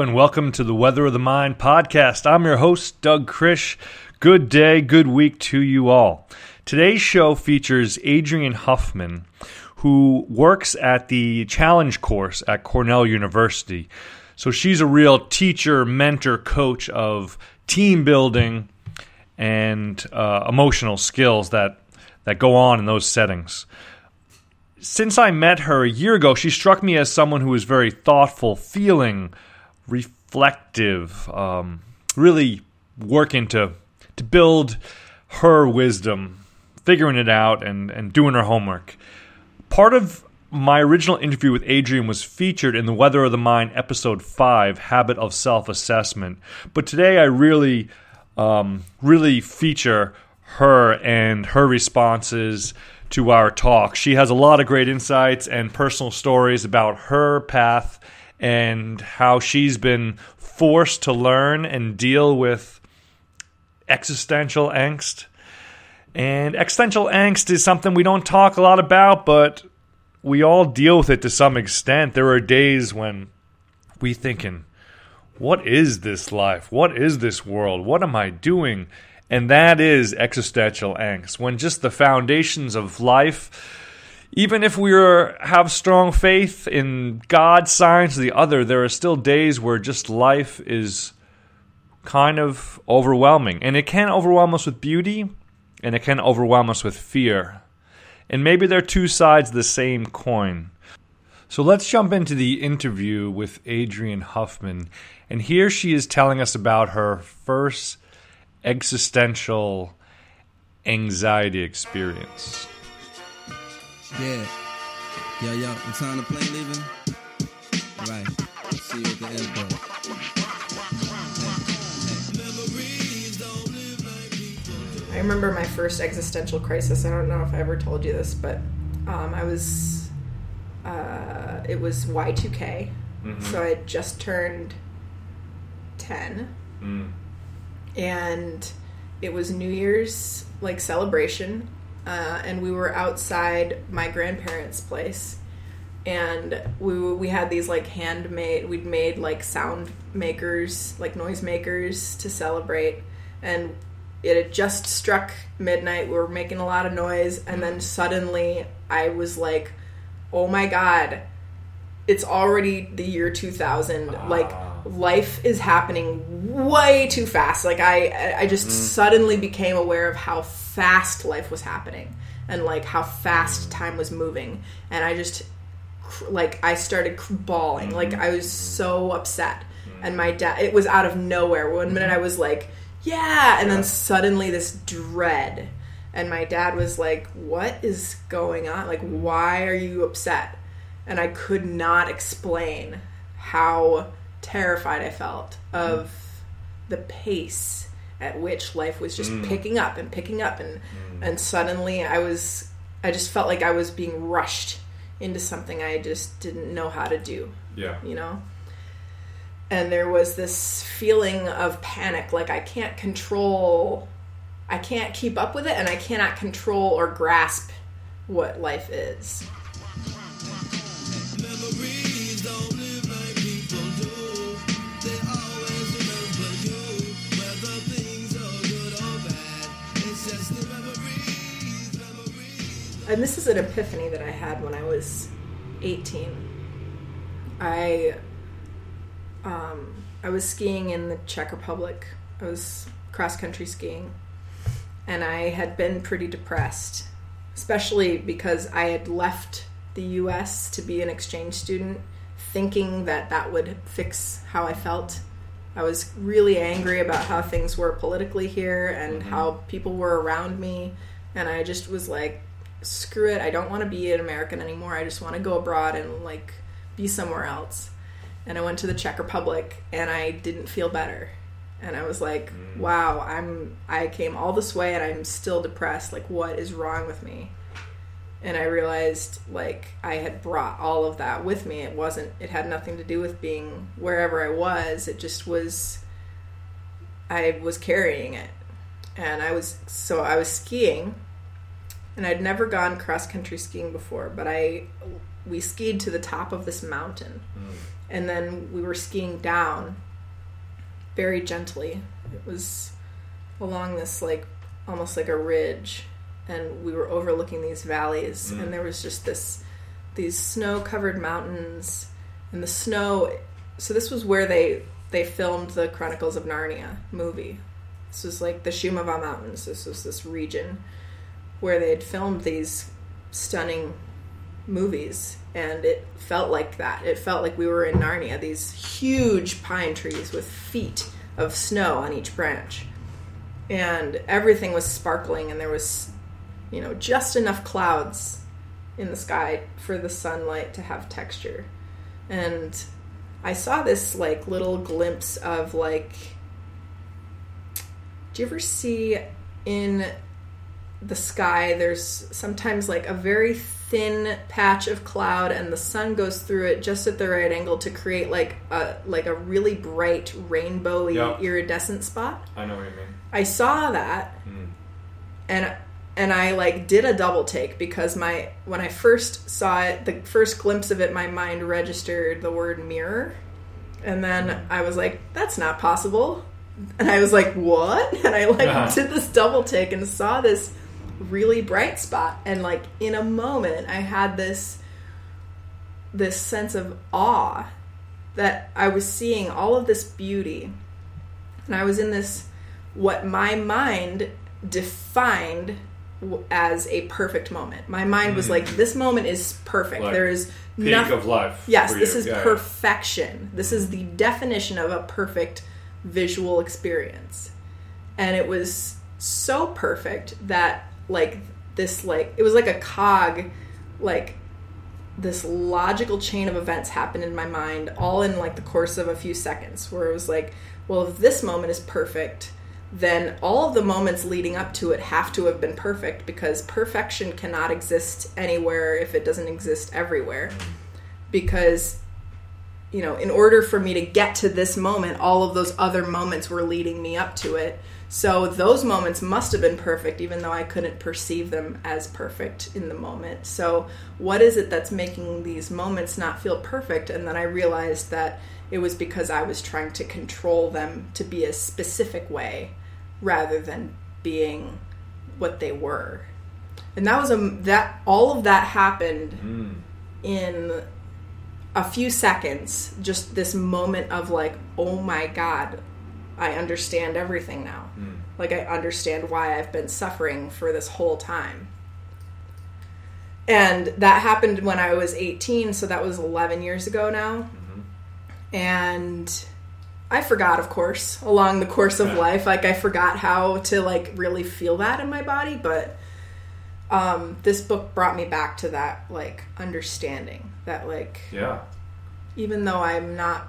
And welcome to the Weather of the Mind podcast. I'm your host, Doug Krish. Good day, good week to you all. Today's show features Adrian Huffman, who works at the Challenge course at Cornell University. So she's a real teacher, mentor, coach of team building and uh, emotional skills that, that go on in those settings since I met her a year ago, she struck me as someone who was very thoughtful, feeling, reflective, um, really working to to build her wisdom, figuring it out, and and doing her homework. Part of my original interview with Adrian was featured in the Weather of the Mind episode five, Habit of Self Assessment. But today, I really, um, really feature her and her responses to our talk. She has a lot of great insights and personal stories about her path and how she's been forced to learn and deal with existential angst. And existential angst is something we don't talk a lot about, but we all deal with it to some extent. There are days when we thinking, what is this life? What is this world? What am I doing? And that is existential angst. When just the foundations of life, even if we are, have strong faith in God, science, the other, there are still days where just life is kind of overwhelming. And it can overwhelm us with beauty, and it can overwhelm us with fear. And maybe they're two sides of the same coin. So let's jump into the interview with Adrienne Huffman. And here she is telling us about her first existential anxiety experience. Yeah. Yo, yo, what time to play leaving? Right. See you at the airport. I remember my first existential crisis. I don't know if I ever told you this, but um, I was. Uh, it was Y2K. Mm-hmm. So I had just turned 10. Mm. and it was New Year's like celebration, uh, and we were outside my grandparents' place, and we we had these like handmade we'd made like sound makers like noise makers to celebrate, and it had just struck midnight. We were making a lot of noise, and then suddenly I was like, "Oh my god!" It's already the year 2000. Like life is happening way too fast. Like I, I just mm. suddenly became aware of how fast life was happening and like how fast mm. time was moving. And I just, like, I started bawling. Like mm-hmm. I was so upset. Mm. And my dad, it was out of nowhere. One minute mm-hmm. I was like, yeah, and then suddenly this dread. And my dad was like, what is going on? Like, why are you upset? And I could not explain how terrified I felt of the pace at which life was just mm. picking up and picking up and mm. and suddenly I was I just felt like I was being rushed into something I just didn't know how to do, Yeah. you know? And there was this feeling of panic like I can't control I can't keep up with it and I cannot control or grasp what life is. And this is an epiphany that I had when I was 18. I um, I was skiing in the Czech Republic. I was cross country skiing, and I had been pretty depressed, especially because I had left the U.S. to be an exchange student, thinking that that would fix how I felt. I was really angry about how things were politically here and how people were around me, and I just was like, screw it, I don't want to be an American anymore. I just want to go abroad and like be somewhere else. And I went to the Czech Republic and I didn't feel better. And I was like, mm. wow, I'm I came all this way and I'm still depressed. Like what is wrong with me? And I realized like I had brought all of that with me. It wasn't it had nothing to do with being wherever I was. It just was I was carrying it. And I was so I was skiing and I'd never gone cross country skiing before, but I we skied to the top of this mountain, mm. and then we were skiing down very gently. It was along this like almost like a ridge, and we were overlooking these valleys, mm. and there was just this these snow covered mountains, and the snow. So this was where they they filmed the Chronicles of Narnia movie. This was like the Shumava Mountains. This was this region where they had filmed these stunning movies and it felt like that. It felt like we were in narnia these huge pine trees with feet of snow on each branch. And everything was sparkling and there was you know just enough clouds in the sky for the sunlight to have texture. And i saw this like little glimpse of like do you ever see in the sky there's sometimes like a very thin patch of cloud and the sun goes through it just at the right angle to create like a like a really bright rainbowy Yeah. iridescent spot I know what you mean. i saw that and and i like did a double take because my when i first saw it the first glimpse of it my mind registered the word mirror and then i was like that's not possible and i was like what and i like Uh-huh. did this double take and saw this really bright spot and like in a moment i had this this sense of awe that i was seeing all of this beauty and i was in this what my mind defined as a perfect moment my mind was like this moment is perfect Mm. Like there is Peak nothing of life. Yes, this you. is yeah. perfection. This is the definition of a perfect visual experience. And it was so perfect that like this like it was like a cog like this logical chain of events happened in my mind all in like the course of a few seconds where it was like well if this moment is perfect then all of the moments leading up to it have to have been perfect because perfection cannot exist anywhere if it doesn't exist everywhere. Because you know in order for me to get to this moment all of those other moments were leading me up to it. So those moments must have been perfect even though i couldn't perceive them as perfect in the moment. So what is it that's making these moments not feel perfect? And then i realized that it was because i was trying to control them to be a specific way rather than being what they were. And that was a that all of that happened mm. in a few seconds just this moment of like oh my god i understand everything now. Like i understand why i've been suffering for this whole time. And that happened when i was 18 so that was 11 years ago now. And i forgot of course along the course of life. Like i forgot how to like really feel that in my body but um, this book brought me back to that like understanding that like Yeah. even though I'm not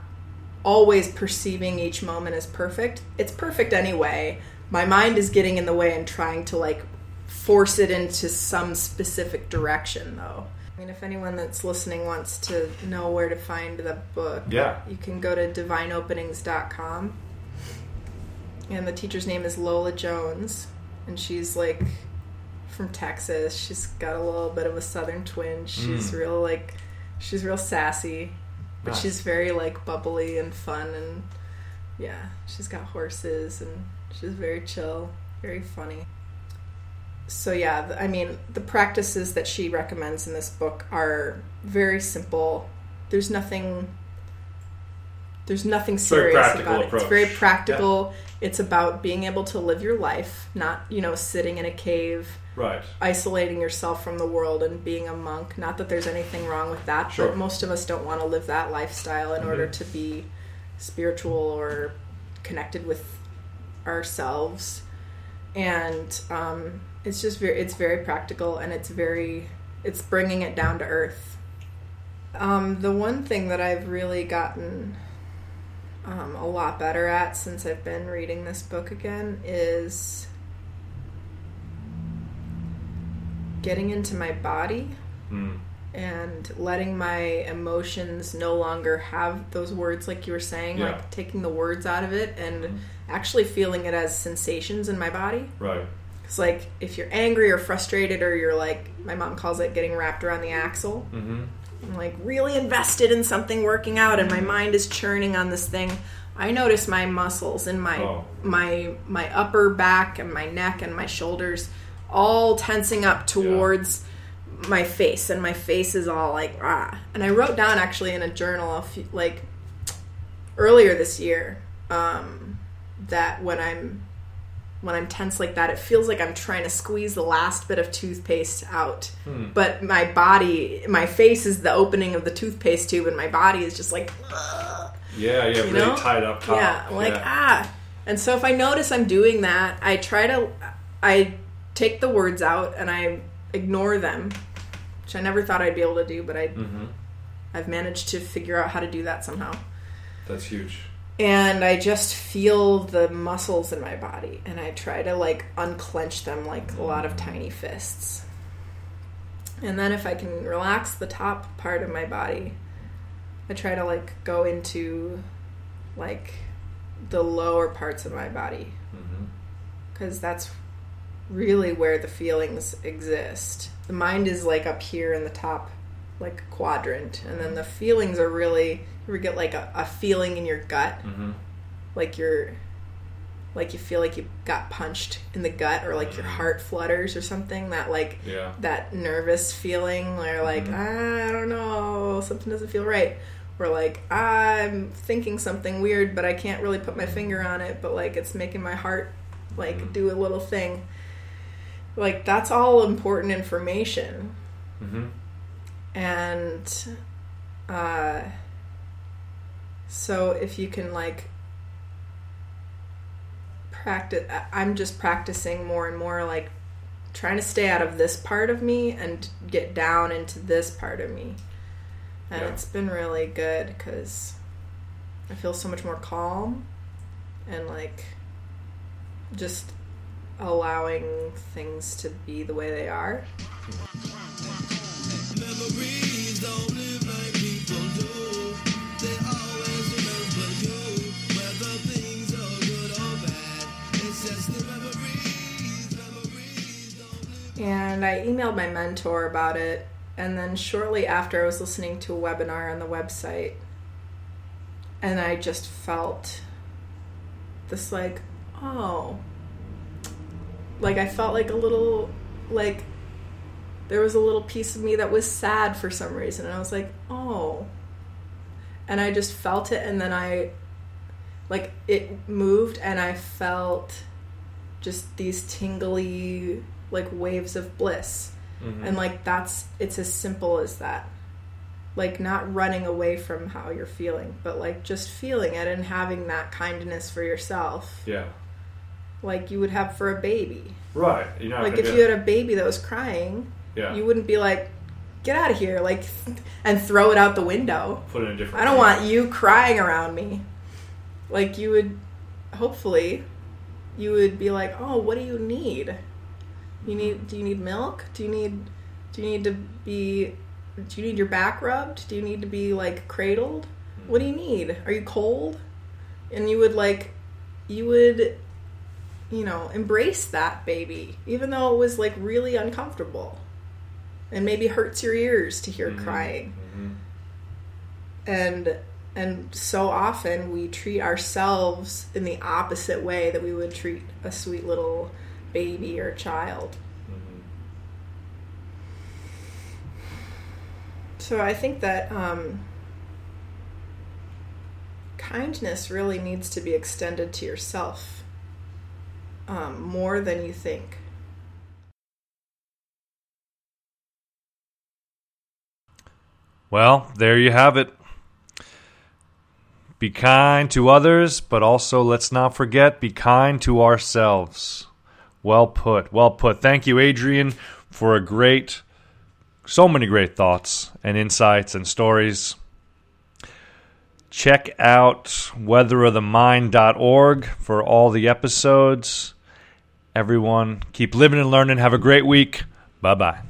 always perceiving each moment as perfect, it's perfect anyway. My mind is getting in the way and trying to like force it into some specific direction though. I mean, if anyone that's listening wants to know where to find the book, Yeah. you can go to divineopenings.com. And the teacher's name is Lola Jones. And she's like from Texas. She's got a little bit of a southern twinge. She's Mm. real like she's real sassy. But Nice. she's very like bubbly and fun and yeah, she's got horses and she's very chill, very funny. So yeah, I mean, the practices that she recommends in this book are very simple. There's nothing there's nothing serious about it. approach. It's very practical. It's about being able to live your life, not, you know, sitting in a cave Right. isolating yourself from the world and being a monk. Not that there's anything wrong with that, Sure. but most of us don't want to live that lifestyle in order Mhm. to be spiritual or connected with ourselves. And um, it's just very, it's very practical and it's very, it's bringing it down to earth. Um, the one thing that I've really gotten um, a lot better at since I've been reading this book again is getting into my body Mm. and letting my emotions no longer have those words like you were saying Yeah. like taking the words out of it and Mhm. actually feeling it as sensations in my body Right. it's like if you're angry or frustrated or you're like my mom calls it getting wrapped around the axle Mm-hmm. I'm like really invested in something working out and my mind is churning on this thing, I notice my muscles in my Oh. my my upper back and my neck and my shoulders all tensing up towards my face and my face is all like ah. And I wrote down actually in a journal a few, like earlier this year um, that when I'm when I'm tense like that, it feels like I'm trying to squeeze the last bit of toothpaste out. But my body, my face is the opening of the toothpaste tube, and my body is just like, "Ugh," Yeah, yeah, you really know? tied up top. Yeah, I'm like Yeah. ah. And so if I notice I'm doing that, I try to, I take the words out and I ignore them, which I never thought I'd be able to do, but I, Mm-hmm. I've managed to figure out how to do that somehow. That's huge. and I just feel the muscles in my body and I try to like unclench them like a lot of tiny fists. And then if I can relax the top part of my body, I try to like go into like the lower parts of my body Mm-hmm. because that's really where the feelings exist. The mind is like up here in the top like quadrant and then the feelings are really you get like a, a feeling in your gut. Mm-hmm. like you're like you feel like you got punched in the gut or like your heart flutters or something that like Yeah. that nervous feeling where like "Ah, I don't know something doesn't feel right. Or like I'm thinking something weird but I can't really put my finger on it but like it's making my heart like do a little thing like that's all important information Mm-hmm. and uh so if you can like practice i'm just practicing more and more like trying to stay out of this part of me and get down into this part of me and Yeah. it's been really good because i feel so much more calm and like just allowing things to be the way they are Memories don't live like people do. They always remember you, whether things are good or bad. It's just the memories, memories don't live. And I emailed my mentor about it. And then shortly after, I was listening to a webinar on the website. And I just felt this, like, oh. Like, I felt like a little, like, there was a little piece of me that was sad for some reason. And I was like, oh. And I just felt it. And then I, like, it moved, and I felt just these tingly like waves of bliss Mm-hmm. and like that's it's as simple as that like not running away from how you're feeling but like just feeling it and having that kindness for yourself Yeah. Like you would have for a baby Right. You're not like if you had a baby that was crying yeah. you wouldn't be like get out of here like and throw it out the window put it in a different. I don't want you crying around me. Like you would hopefully you would be like, "Oh, what do you need? You need do you need milk? Do you need do you need to be do you need your back rubbed? Do you need to be like cradled? What do you need? Are you cold?" And you would like you would you know, embrace that baby even though it was like really uncomfortable. And maybe hurts your ears to hear crying Mhm. and and so often we treat ourselves in the opposite way that we would treat a sweet little baby or child so i think that um, kindness really needs to be extended to yourself um, more than you think Well, there you have it. Be kind to others, but also let's not forget, be kind to ourselves. Well put. Well put. Thank you, Adrian, for a great, so many great thoughts and insights and stories. Check out weatherofthemind.org for all the episodes. Everyone, keep living and learning. Have a great week. Bye bye.